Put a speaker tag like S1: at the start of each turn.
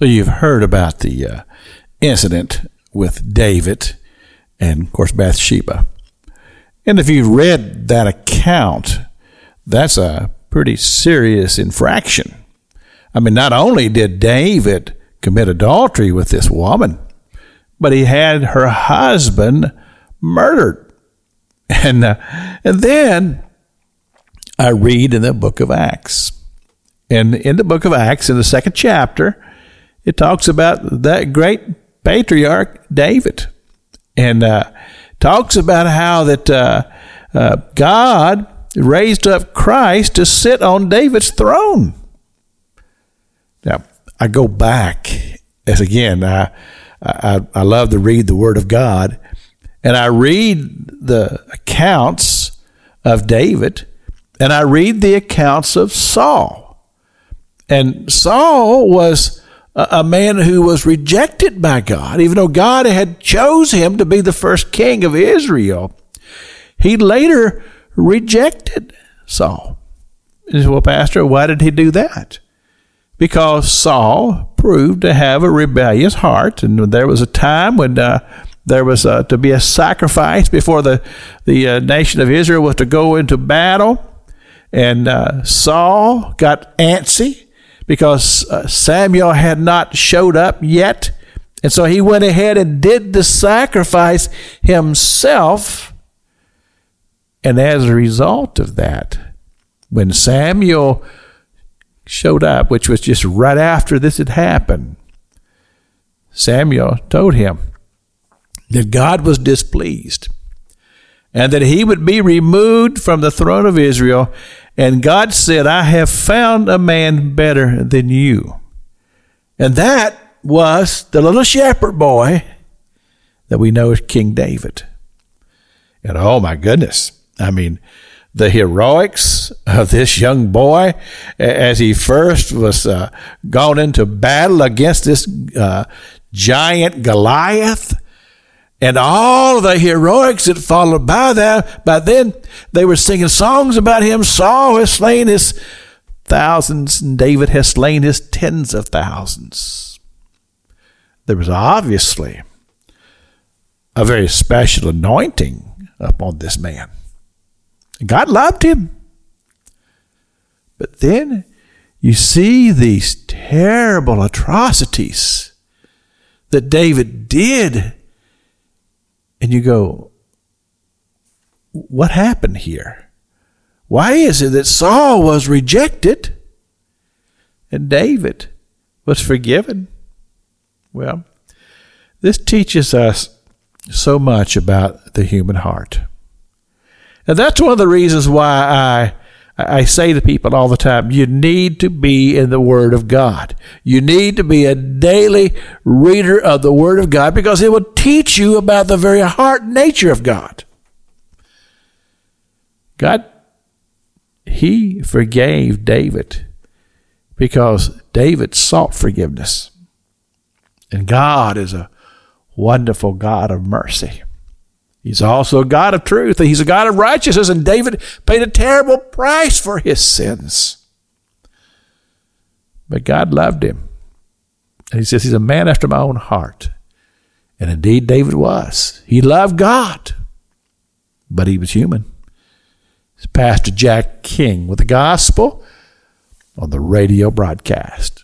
S1: So you've heard about the uh, incident with David and, of course, Bathsheba. And if you've read that account, that's a pretty serious infraction. I mean, not only did David commit adultery with this woman, but he had her husband murdered. And, uh, and then I read in the book of Acts. And in the book of Acts, in the second chapter, it talks about that great patriarch David, and uh, talks about how that uh, uh, God raised up Christ to sit on David's throne. Now, I go back as again, I, I, I love to read the Word of God, and I read the accounts of David, and I read the accounts of Saul. And Saul was a man who was rejected by God, even though God had chose him to be the first king of Israel. He later rejected Saul. Well, Pastor, why did he do that? Because Saul proved to have a rebellious heart, and there was a time when uh, there was uh, to be a sacrifice before the the uh, nation of Israel was to go into battle, and uh, Saul got antsy because uh, Samuel had not showed up yet. And so he went ahead and did the sacrifice himself. And as a result of that, when Samuel showed up, which was just right after this had happened, Samuel told him that God was displeased and that he would be removed from the throne of Israel and God said, I have found a man better than you. And that was the little shepherd boy that we know as King David. And oh my goodness, I mean, the heroics of this young boy as he first was uh, gone into battle against this uh, giant Goliath and all the heroics that followed by that, by then they were singing songs about him. Saul has slain his thousands, and David has slain his tens of thousands. There was obviously a very special anointing upon this man. God loved him. But then you see these terrible atrocities that David did and you go, what happened here? Why is it that Saul was rejected and David was forgiven? Well, this teaches us so much about the human heart. And that's one of the reasons why I I say to people all the time, you need to be in the Word of God. You need to be a daily reader of the Word of God because it will teach you about the very heart nature of God. God, He forgave David because David sought forgiveness. And God is a wonderful God of mercy. He's also a God of truth. And he's a God of righteousness, and David paid a terrible price for his sins. But God loved him. And he says he's a man after my own heart. And indeed, David was. He loved God, but he was human. It's Pastor Jack King with the gospel on the radio broadcast.